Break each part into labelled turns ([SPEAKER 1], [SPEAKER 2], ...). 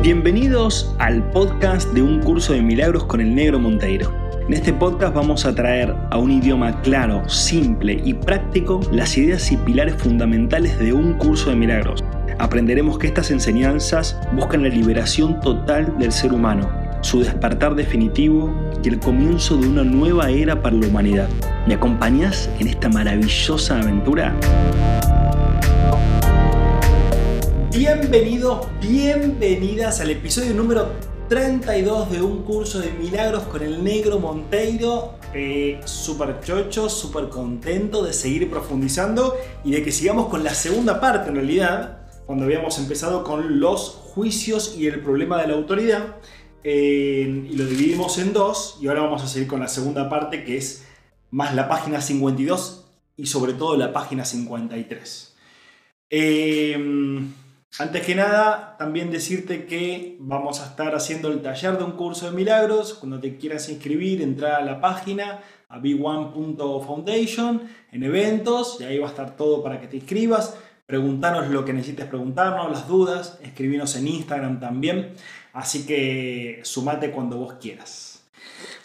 [SPEAKER 1] Bienvenidos al podcast de un curso de milagros con el negro Monteiro. En este podcast vamos a traer a un idioma claro, simple y práctico las ideas y pilares fundamentales de un curso de milagros. Aprenderemos que estas enseñanzas buscan la liberación total del ser humano, su despertar definitivo y el comienzo de una nueva era para la humanidad. ¿Me acompañas en esta maravillosa aventura? Bienvenidos, bienvenidas al episodio número 32 de un curso de milagros con el negro Monteiro. Eh, súper chocho, súper contento de seguir profundizando y de que sigamos con la segunda parte en realidad, cuando habíamos empezado con los juicios y el problema de la autoridad. Y lo dividimos en dos y ahora vamos a seguir con la segunda parte que es más la página 52 y sobre todo la página 53. Eh, antes que nada, también decirte que vamos a estar haciendo el taller de un curso de milagros. Cuando te quieras inscribir, entra a la página a b1.foundation en eventos y ahí va a estar todo para que te inscribas. Preguntanos lo que necesites preguntarnos, las dudas, escribinos en Instagram también. Así que sumate cuando vos quieras.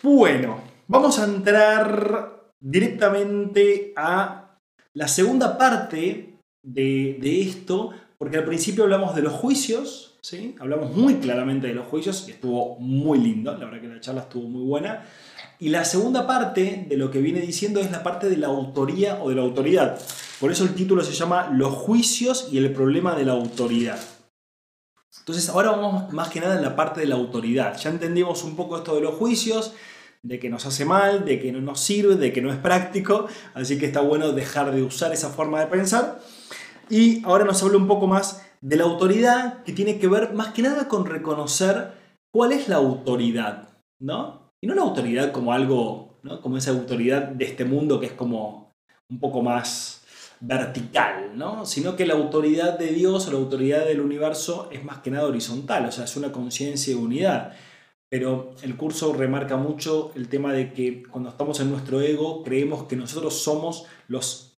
[SPEAKER 1] Bueno, vamos a entrar directamente a la segunda parte de, de esto porque al principio hablamos de los juicios, ¿sí? hablamos muy claramente de los juicios y estuvo muy lindo, la verdad que la charla estuvo muy buena. Y la segunda parte de lo que viene diciendo es la parte de la autoría o de la autoridad. Por eso el título se llama Los juicios y el problema de la autoridad. Entonces ahora vamos más que nada en la parte de la autoridad. Ya entendimos un poco esto de los juicios, de que nos hace mal, de que no nos sirve, de que no es práctico, así que está bueno dejar de usar esa forma de pensar. Y ahora nos habla un poco más de la autoridad, que tiene que ver más que nada con reconocer cuál es la autoridad, ¿no? Y no la autoridad como algo, ¿no? Como esa autoridad de este mundo que es como un poco más vertical, ¿no? Sino que la autoridad de Dios o la autoridad del universo es más que nada horizontal, o sea, es una conciencia de unidad. Pero el curso remarca mucho el tema de que cuando estamos en nuestro ego creemos que nosotros somos los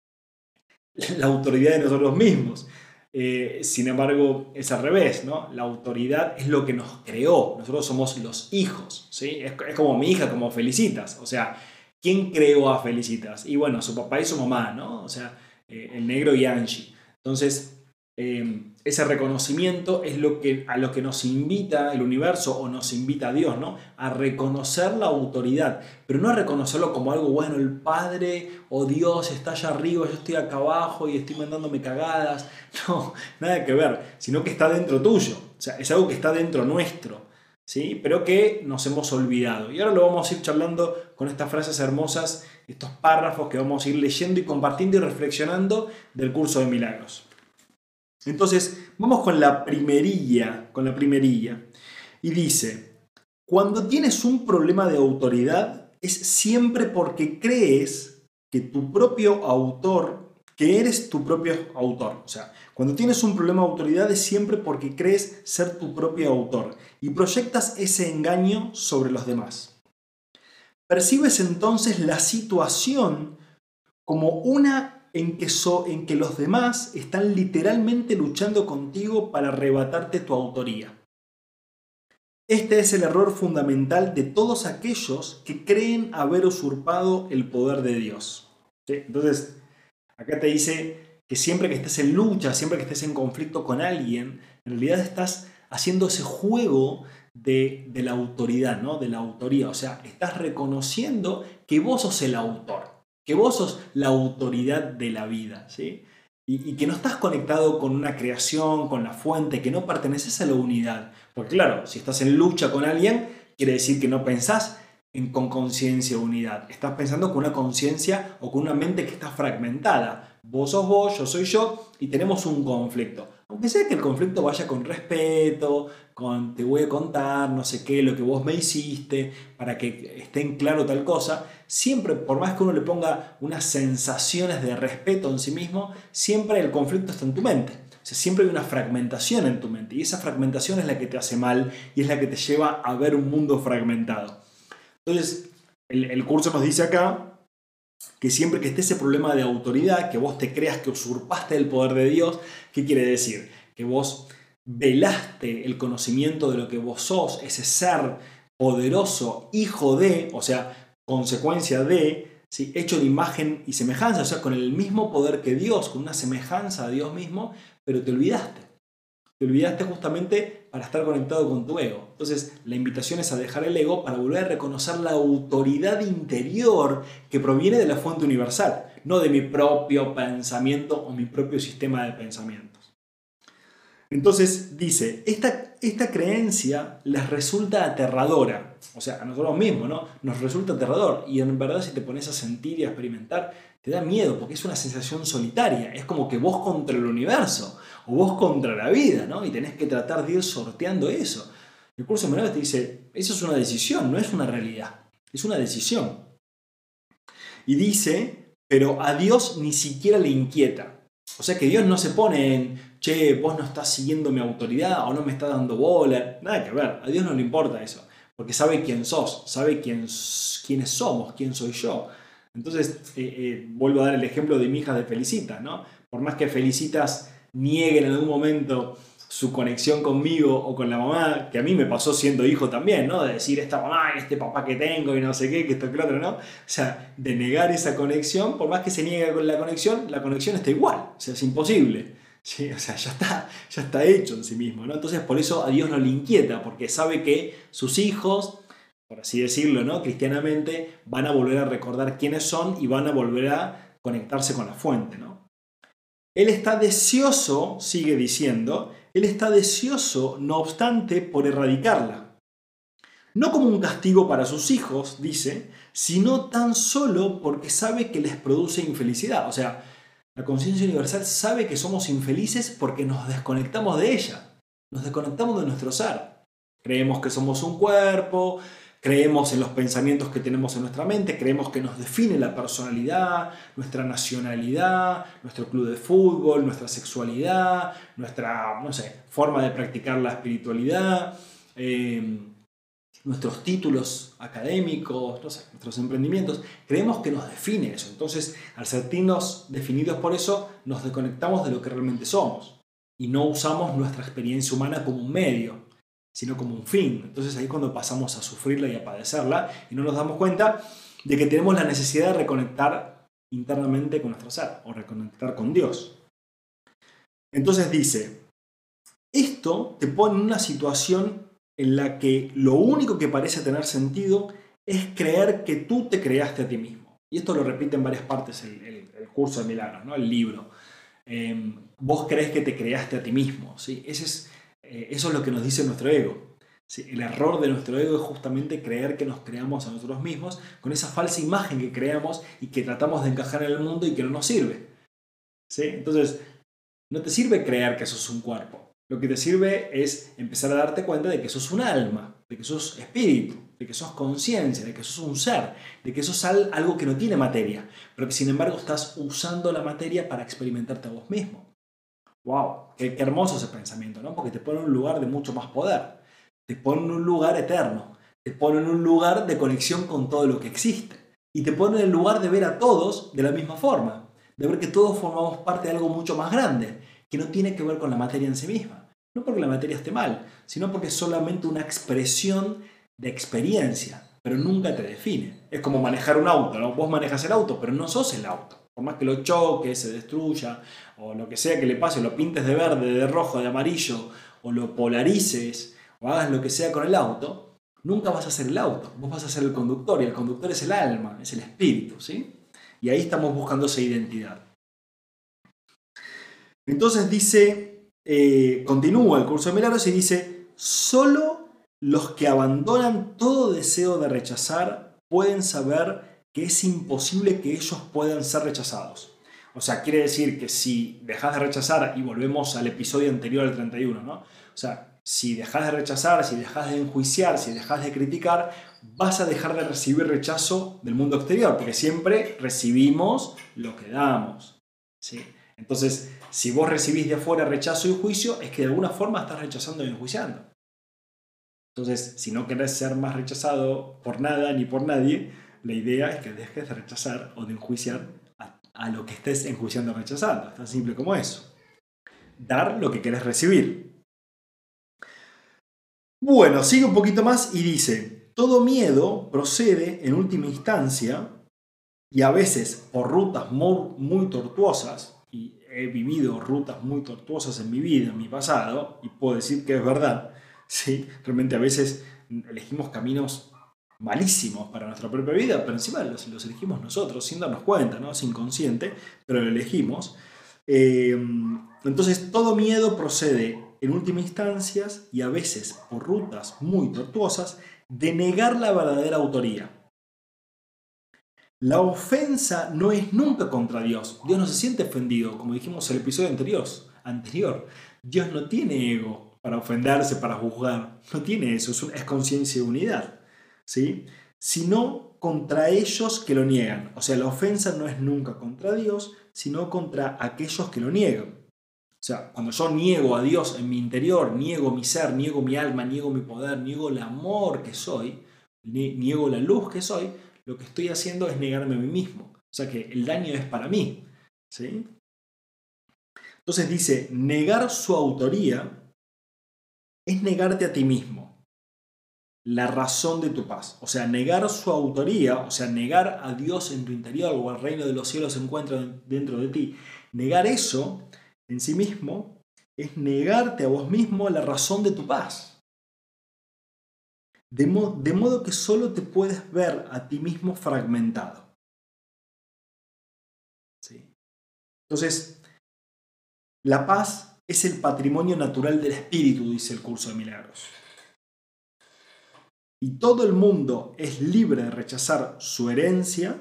[SPEAKER 1] la autoridad de nosotros mismos. Eh, sin embargo, es al revés, ¿no? La autoridad es lo que nos creó. Nosotros somos los hijos, ¿sí? Es, como mi hija, como Felicitas. O sea, ¿quién creó a Felicitas? Y bueno, su papá y su mamá, ¿no? O sea, eh, el negro y Angie. Entonces, Em, ese reconocimiento es lo que, a lo que nos invita el universo o nos invita a Dios, ¿no? A reconocer la autoridad, pero no a reconocerlo como algo bueno, el Padre o Dios está allá arriba, yo estoy acá abajo y estoy mandándome cagadas. No, nada que ver, sino que está dentro tuyo, o sea, es algo que está dentro nuestro, ¿sí? Pero que nos hemos olvidado. Y ahora lo vamos a ir charlando con estas frases hermosas, estos párrafos que vamos a ir leyendo y compartiendo y reflexionando del curso de milagros. Entonces, vamos con la primerilla, con la primerilla. Y dice, cuando tienes un problema de autoridad es siempre porque crees que tu propio autor, que eres tu propio autor. O sea, cuando tienes un problema de autoridad es siempre porque crees ser tu propio autor y proyectas ese engaño sobre los demás. Percibes entonces la situación como una en que, los demás están literalmente luchando contigo para arrebatarte tu autoría. Este es el error fundamental de todos aquellos que creen haber usurpado el poder de Dios. Entonces, acá te dice que siempre que estés en lucha, siempre que estés en conflicto con alguien, en realidad estás haciendo ese juego de, de la autoridad, ¿no? de la autoría. O sea, estás reconociendo que vos sos el autor que vos sos la autoridad de la vida, ¿sí? Y, que no estás conectado con una creación, con la fuente, que no perteneces a la unidad. Porque claro, si estás en lucha con alguien, quiere decir que no pensás en, con conciencia unidad. Estás pensando con una conciencia o con una mente que está fragmentada. Vos sos vos, yo soy yo, y tenemos un conflicto. Aunque sea que el conflicto vaya con respeto, con te voy a contar, no sé qué, lo que vos me hiciste, para que esté en claro tal cosa, siempre, por más que uno le ponga unas sensaciones de respeto en sí mismo, siempre el conflicto está en tu mente. O sea, siempre hay una fragmentación en tu mente y esa fragmentación es la que te hace mal y es la que te lleva a ver un mundo fragmentado. Entonces, el, el curso nos dice acá que siempre que esté ese problema de autoridad, que vos te creas que usurpaste el poder de Dios, ¿qué quiere decir? Que vos velaste el conocimiento de lo que vos sos, ese ser poderoso, hijo de, o sea, consecuencia de, ¿sí? hecho de imagen y semejanza, o sea, con el mismo poder que Dios, con una semejanza a Dios mismo, pero te olvidaste. Te olvidaste justamente para estar conectado con tu ego. Entonces, la invitación es a dejar el ego para volver a reconocer la autoridad interior que proviene de la fuente universal, no de mi propio pensamiento o mi propio sistema de pensamientos. Entonces, dice, esta, esta creencia les resulta aterradora, o sea, a nosotros mismos, ¿no? Nos resulta aterrador y en verdad si te pones a sentir y a experimentar, te da miedo porque es una sensación solitaria, es como que vos contra el universo o vos contra la vida, ¿no? Y tenés que tratar de ir sorteando eso. El curso de te dice, eso es una decisión, no es una realidad, es una decisión. Y dice, pero a Dios ni siquiera le inquieta. O sea que Dios no se pone en, che, vos no estás siguiendo mi autoridad o no me estás dando bola. Nada que ver, a Dios no le importa eso. Porque sabe quién sos, sabe quién, quiénes somos, quién soy yo. Entonces, eh, eh, vuelvo a dar el ejemplo de mi hija de Felicitas, ¿no? Por más que Felicitas niegue en algún momento su conexión conmigo o con la mamá, que a mí me pasó siendo hijo también, ¿no? De decir esta mamá y este papá que tengo y no sé qué, que esto que lo otro, ¿no? O sea, de negar esa conexión, por más que se niegue con la conexión, la conexión está igual, o sea, es imposible. Sí, o sea, ya está, ya está hecho en sí mismo, ¿no? Entonces, por eso a Dios no le inquieta, porque sabe que sus hijos, por así decirlo, ¿no? Cristianamente, van a volver a recordar quiénes son y van a volver a conectarse con la fuente, ¿no? Él está deseoso, sigue diciendo, él está deseoso, no obstante, por erradicarla. No como un castigo para sus hijos, dice, sino tan solo porque sabe que les produce infelicidad. O sea, la conciencia universal sabe que somos infelices porque nos desconectamos de ella, nos desconectamos de nuestro ser. Creemos que somos un cuerpo, Creemos en los pensamientos que tenemos en nuestra mente, creemos que nos define la personalidad, nuestra nacionalidad, nuestro club de fútbol, nuestra sexualidad, nuestra, no sé, forma de practicar la espiritualidad, em, nuestros títulos académicos, nuestros emprendimientos. Creemos que nos define eso. Entonces, al sentirnos definidos por eso, nos desconectamos de lo que realmente somos y no usamos nuestra experiencia humana como un medio sino como un fin. Entonces ahí es cuando pasamos a sufrirla y a padecerla y no nos damos cuenta de que tenemos la necesidad de reconectar internamente con nuestro ser o reconectar con Dios. Entonces dice, esto te pone en una situación en la que lo único que parece tener sentido es creer que tú te creaste a ti mismo. Y esto lo repite en varias partes el, curso de milagros, ¿no? el libro. Em, vos crees que te creaste a ti mismo. ¿sí? Ese es eh, eso es lo que nos dice nuestro ego. El error de nuestro ego es justamente creer que nos creamos a nosotros mismos con esa falsa imagen que creamos y que tratamos de encajar en el mundo y que no nos sirve. ¿Sí? Entonces, no te sirve creer que sos un cuerpo. Lo que te sirve es empezar a darte cuenta de que sos un alma, de que sos espíritu, de que sos conciencia, de que sos un ser, de que sos algo que no tiene materia, pero que sin embargo estás usando la materia para experimentarte a vos mismo. ¡Wow! Qué, hermoso ese pensamiento, ¿no? Porque te pone en un lugar de mucho más poder. Te pone en un lugar eterno. Te pone en un lugar de conexión con todo lo que existe. Y te pone en el lugar de ver a todos de la misma forma. De ver que todos formamos parte de algo mucho más grande, que no tiene que ver con la materia en sí misma. No porque la materia esté mal, sino porque es solamente una expresión de experiencia, pero nunca te define. Es como manejar un auto, ¿no? Vos manejas el auto, pero no sos el auto. Por más que lo choque, se destruya, o lo que sea que le pase, lo pintes de verde, de rojo, de amarillo, o lo polarices, o hagas lo que sea con el auto, nunca vas a ser el auto, vos vas a ser el conductor, y el conductor es el alma, es el espíritu, ¿sí? Y ahí estamos buscando esa identidad. Entonces dice, eh, continúa el curso de milagros y dice, solo los que abandonan todo deseo de rechazar pueden saber que es imposible que ellos puedan ser rechazados. O sea, quiere decir que si dejas de rechazar, y volvemos al episodio anterior al 31, ¿no? O sea, si dejas de rechazar, si dejas de enjuiciar, si dejas de criticar, vas a dejar de recibir rechazo del mundo exterior, porque siempre recibimos lo que damos. ¿sí? Entonces, si vos recibís de afuera rechazo y juicio, es que de alguna forma estás rechazando y enjuiciando. Entonces, si no querés ser más rechazado por nada ni por nadie, la idea es que dejes de rechazar o de enjuiciar a, lo que estés enjuiciando o rechazando. Es tan simple como eso. Dar lo que quieres recibir. Bueno, sigue un poquito más y dice, todo miedo procede en última instancia y a veces por rutas muy, muy tortuosas, y he vivido rutas muy tortuosas en mi vida, en mi pasado, y puedo decir que es verdad, ¿sí? realmente a veces elegimos caminos malísimos para nuestra propia vida, pero encima los, los elegimos nosotros, sin darnos cuenta, ¿no? es inconsciente, pero lo elegimos. Eh, entonces todo miedo procede en última instancia y a veces por rutas muy tortuosas de negar la verdadera autoría. La ofensa no es nunca contra Dios. Dios no se siente ofendido, como dijimos en el episodio anterior. anterior. Dios no tiene ego para ofenderse, para juzgar. No tiene eso, es, conciencia de unidad. ¿Sí? Sino contra ellos que lo niegan. O sea, la ofensa no es nunca contra Dios, sino contra aquellos que lo niegan. O sea, cuando yo niego a Dios en mi interior, niego mi ser, niego mi alma, niego mi poder, niego el amor que soy, niego la luz que soy, lo que estoy haciendo es negarme a mí mismo. O sea que el daño es para mí. ¿sí? Entonces dice, negar su autoría es negarte a ti mismo, la razón de tu paz. O sea, negar su autoría, o sea, negar a Dios en tu interior o al reino de los cielos se encuentra dentro de ti. Negar eso en sí mismo es negarte a vos mismo la razón de tu paz. De, modo que solo te puedes ver a ti mismo fragmentado. Entonces, la paz es el patrimonio natural del espíritu, dice el curso de milagros. Y todo el mundo es libre de rechazar su herencia,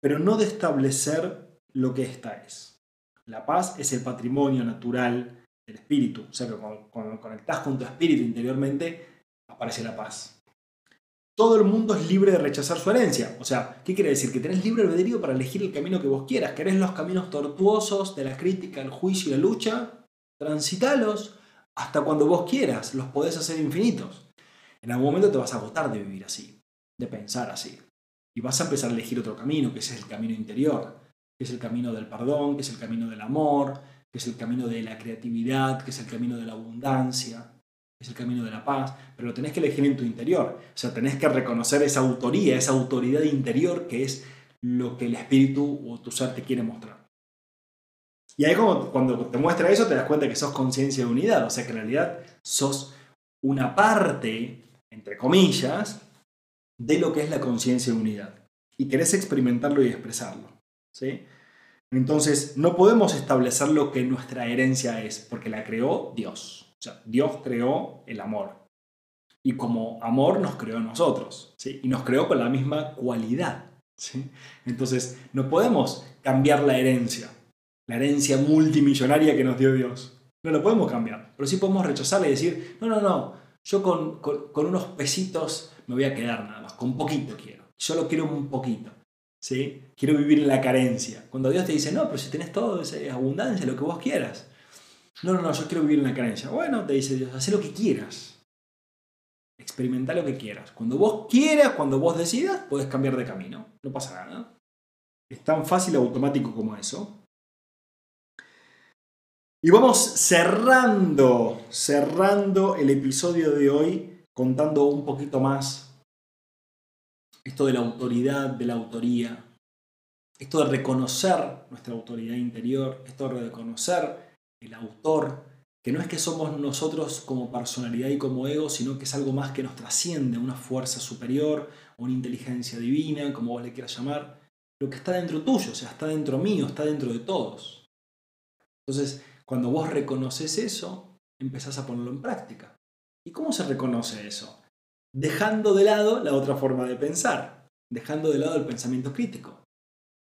[SPEAKER 1] pero no de establecer lo que ésta es. La paz es el patrimonio natural del espíritu. O sea que cuando, conectas con tu espíritu interiormente, aparece la paz. Todo el mundo es libre de rechazar su herencia. O sea, ¿qué quiere decir? Que tenés libre albedrío para elegir el camino que vos quieras. ¿Querés los caminos tortuosos de la crítica, el juicio y la lucha? Transitalos hasta cuando vos quieras. Los podés hacer infinitos. En algún momento te vas a agotar de vivir así, de pensar así. Y vas a empezar a elegir otro camino, que es el camino interior que es el camino del perdón, que es el camino del amor, que es el camino de la creatividad, que es el camino de la abundancia, que es el camino de la paz, pero lo tenés que elegir en tu interior. O sea, tenés que reconocer esa autoría, esa autoridad interior que es lo que el espíritu o tu ser te quiere mostrar. Y ahí cuando te muestra eso te das cuenta que sos conciencia de unidad, o sea que en realidad sos una parte, entre comillas, de lo que es la conciencia de unidad. Y querés experimentarlo y expresarlo. ¿sí? Entonces, no podemos establecer lo que nuestra herencia es, porque la creó Dios. O Dios creó el amor. Y como amor nos creó a nosotros, ¿sí? Y nos creó con la misma cualidad, ¿sí? Entonces, no podemos cambiar la herencia, la herencia multimillonaria que nos dio Dios. No lo podemos cambiar, pero sí podemos rechazarla y decir, no, no, no, yo con, con unos pesitos me voy a quedar nada más, con poquito quiero. Yo lo quiero un poquito. ¿sí? Quiero vivir en la carencia. Cuando Dios te dice, no, pero si tenés todo, es abundancia, lo que vos quieras. No, no, no, yo quiero vivir en la carencia. Bueno, te dice Dios, haz lo que quieras. Experimenta lo que quieras. Cuando vos quieras, cuando vos decidas, puedes cambiar de camino. No pasa nada. Es tan fácil automático como eso. Y vamos cerrando, cerrando el episodio de hoy contando un poquito más esto de la autoridad, de la autoría, esto de reconocer nuestra autoridad interior, esto de reconocer el autor, que no es que somos nosotros como personalidad y como ego, sino que es algo más que nos trasciende, una fuerza superior, una inteligencia divina, como vos le quieras llamar, lo que está dentro tuyo, o sea, está dentro mío, está dentro de todos. Entonces, cuando vos reconoces eso, empezás a ponerlo en práctica. ¿Y cómo se reconoce eso? dejando de lado la otra forma de pensar, dejando de lado el pensamiento crítico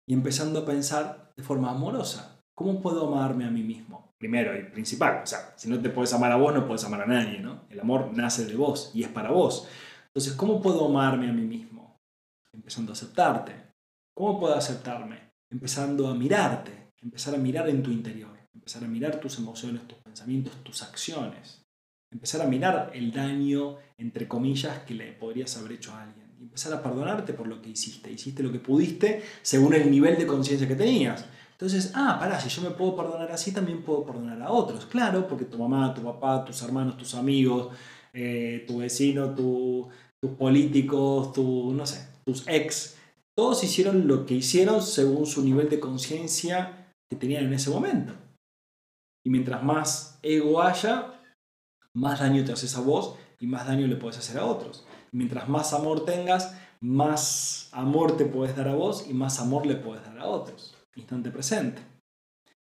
[SPEAKER 1] y empezando a pensar de forma amorosa. ¿Cómo puedo amarme a mí mismo? Primero y principal, o sea, si no te puedes amar a vos, no puedes amar a nadie, ¿no? El amor nace de vos y es para vos. Entonces, ¿cómo puedo amarme a mí mismo? Empezando a aceptarte. ¿Cómo puedo aceptarme? Empezando a mirarte, empezar a mirar en tu interior, empezar a mirar tus emociones, tus pensamientos, tus acciones empezar a mirar el daño, entre comillas, que le podrías haber hecho a alguien. Empezar a perdonarte por lo que hiciste. Hiciste lo que pudiste según el nivel de conciencia que tenías. Entonces, ah, pará, si yo me puedo perdonar así, también puedo perdonar a otros. Claro, porque tu mamá, tu papá, tus hermanos, tus amigos, eh, tu vecino, tus políticos, tu, no sé, tus ex. Todos hicieron lo que hicieron según su nivel de conciencia que tenían en ese momento. Y mientras más ego haya, más daño te haces a vos y más daño le puedes hacer a otros. Mientras más amor tengas, más amor te puedes dar a vos y más amor le puedes dar a otros. Instante presente.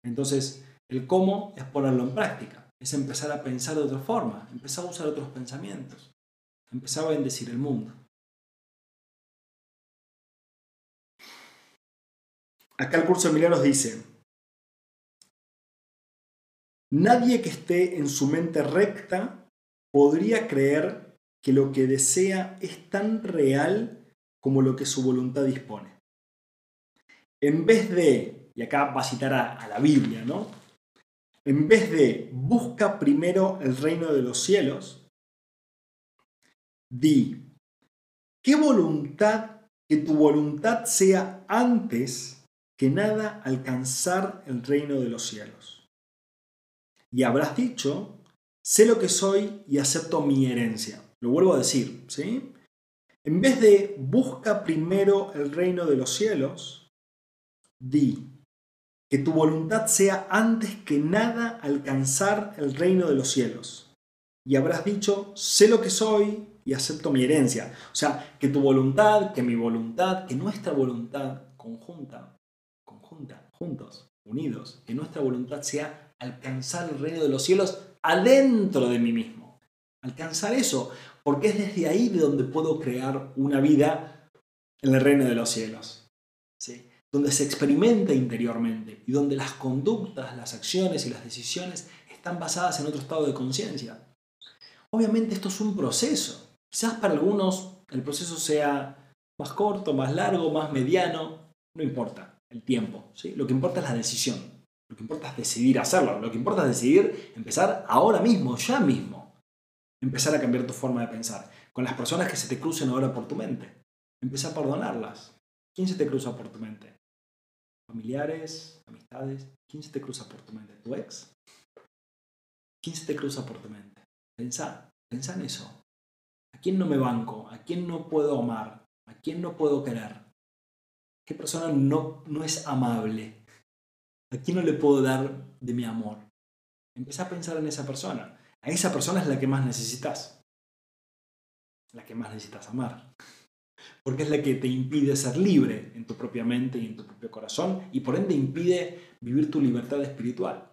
[SPEAKER 1] Entonces, el cómo es ponerlo en práctica. Es empezar a pensar de otra forma, empezar a usar otros pensamientos, empezar a bendecir el mundo. Acá el curso de milagros dice, nadie que esté en su mente recta podría creer que lo que desea es tan real como lo que su voluntad dispone. En vez de, y acá va a citar a, la Biblia, ¿no? En vez de busca primero el reino de los cielos, di, ¿qué voluntad, que tu voluntad sea antes que nada alcanzar el reino de los cielos? Y habrás dicho, sé lo que soy y acepto mi herencia. Lo vuelvo a decir, ¿sí? En vez de busca primero el reino de los cielos, di que tu voluntad sea antes que nada alcanzar el reino de los cielos. Y habrás dicho, sé lo que soy y acepto mi herencia. O sea, que tu voluntad, que mi voluntad, que nuestra voluntad conjunta, conjunta, juntos, unidos, que nuestra voluntad sea alcanzar el reino de los cielos adentro de mí mismo. Alcanzar eso, porque es desde ahí de donde puedo crear una vida en el reino de los cielos. ¿sí? Donde se experimenta interiormente y donde las conductas, las acciones y las decisiones están basadas en otro estado de conciencia. Obviamente esto es un proceso. Quizás para algunos el proceso sea más corto, más largo, más mediano, no importa tiempo. Lo que importa es la decisión. Lo que importa es decidir hacerlo. Lo que importa es decidir empezar ahora mismo, ya mismo empezar a cambiar tu forma de pensar. Con las personas que se te crucen ahora por tu mente. Empieza a perdonarlas. ¿Quién se te cruza por tu mente? ¿Familiares? ¿Amistades? ¿Quién se te cruza por tu mente? ¿Tu ex? ¿Quién se te cruza por tu mente? Pensá, pensá en eso. ¿A quién no me banco? ¿A quién no puedo amar? ¿A quién no puedo querer? ¿Qué persona no, no es amable? ¿A quién no le puedo dar de mi amor? Empezá a pensar en esa persona. A esa persona es la que más necesitas. La que más necesitas amar. Porque es la que te impide ser libre en tu propia mente y en tu propio corazón y por ende impide vivir tu libertad espiritual.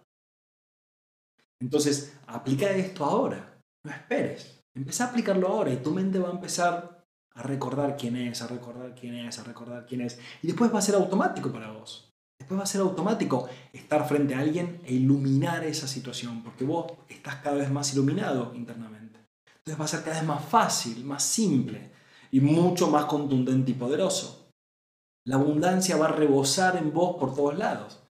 [SPEAKER 1] Entonces, aplica esto ahora. No esperes. Empieza a aplicarlo ahora y tu mente va a empezar a recordar quién es, a recordar quién es, a recordar quién es. Y después va a ser automático para vos. Después va a ser automático estar frente a alguien e iluminar esa situación, porque vos estás cada vez más iluminado internamente. Entonces va a ser cada vez más fácil, más simple y mucho más contundente y poderoso. La abundancia va a rebosar en vos por todos lados.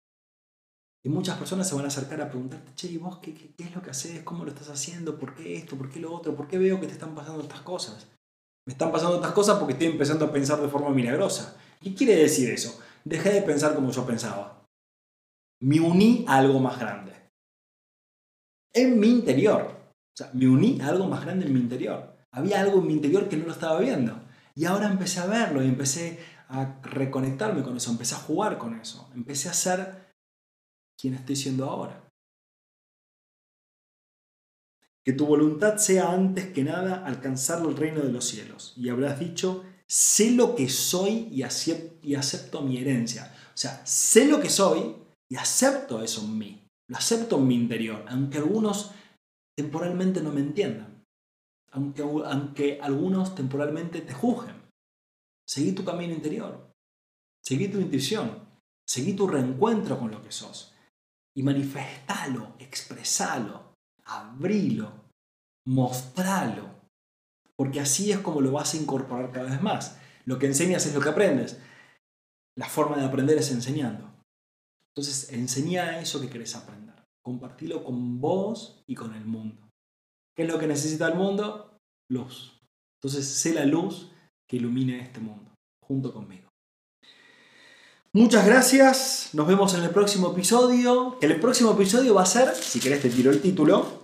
[SPEAKER 1] Y muchas personas se van a acercar a preguntarte, che, ¿y vos qué, qué, es lo que haces? ¿Cómo lo estás haciendo? ¿Por qué esto? ¿Por qué lo otro? ¿Por qué veo que te están pasando estas cosas? Me están pasando estas cosas porque estoy empezando a pensar de forma milagrosa. ¿Qué quiere decir eso? dejé de pensar como yo pensaba. Me uní a algo más grande. En mi interior. O sea, me uní a algo más grande en mi interior. Había algo en mi interior que no lo estaba viendo. Y ahora empecé a verlo y empecé a reconectarme con eso, empecé a jugar con eso, empecé a ser quien estoy siendo ahora. Que tu voluntad sea antes que nada alcanzar el reino de los cielos. Y habrás dicho, sé lo que soy y acepto, mi herencia. O sea, sé lo que soy y acepto eso en mí. Lo acepto en mi interior, aunque algunos temporalmente no me entiendan. Aunque, aunque algunos temporalmente te juzguen. Seguí tu camino interior. Seguí tu intuición. Seguí tu reencuentro con lo que sos. Y manifestalo, expresalo, abrilo, mostralo porque así es como lo vas a incorporar cada vez más. Lo que enseñas es lo que aprendes. La forma de aprender es enseñando. Entonces, enseña eso que querés aprender. Compartilo con vos y con el mundo. ¿Qué es lo que necesita el mundo? Luz. Entonces, sé la luz que ilumine este mundo, junto conmigo. Muchas gracias, nos vemos en el próximo episodio. El próximo episodio va a ser, si querés te tiro el título,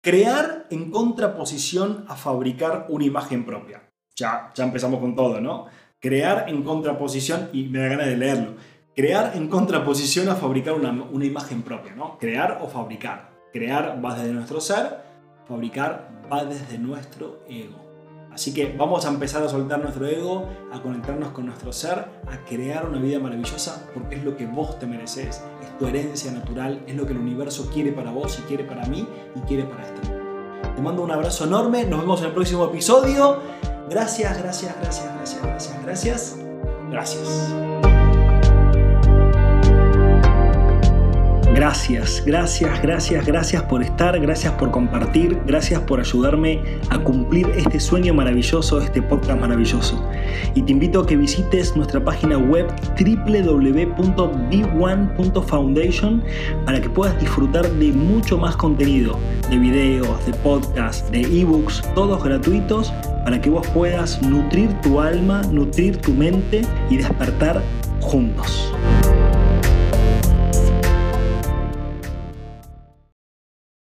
[SPEAKER 1] Crear en contraposición a fabricar una imagen propia. Ya, ya empezamos con todo, ¿no? Crear en contraposición, y me da ganas de leerlo, crear en contraposición a fabricar una, una imagen propia, ¿no? Crear o fabricar. Crear va desde nuestro ser, fabricar va desde nuestro ego. Así que vamos a empezar a soltar nuestro ego, a conectarnos con nuestro ser, a crear una vida maravillosa porque es lo que vos te mereces, es tu herencia natural, es lo que el universo quiere para vos y quiere para mí y quiere para mundo. Te mando un abrazo enorme, nos vemos en el próximo episodio. Gracias, gracias, gracias, gracias, gracias, gracias. Gracias. Gracias, gracias, gracias, gracias por estar, gracias por compartir, gracias por ayudarme a cumplir este sueño maravilloso, este podcast maravilloso. Y te invito a que visites nuestra página web www.b1.foundation para que puedas disfrutar de mucho más contenido, de videos, de podcasts, de ebooks, todos gratuitos para que vos puedas nutrir tu alma, nutrir tu mente y despertar juntos.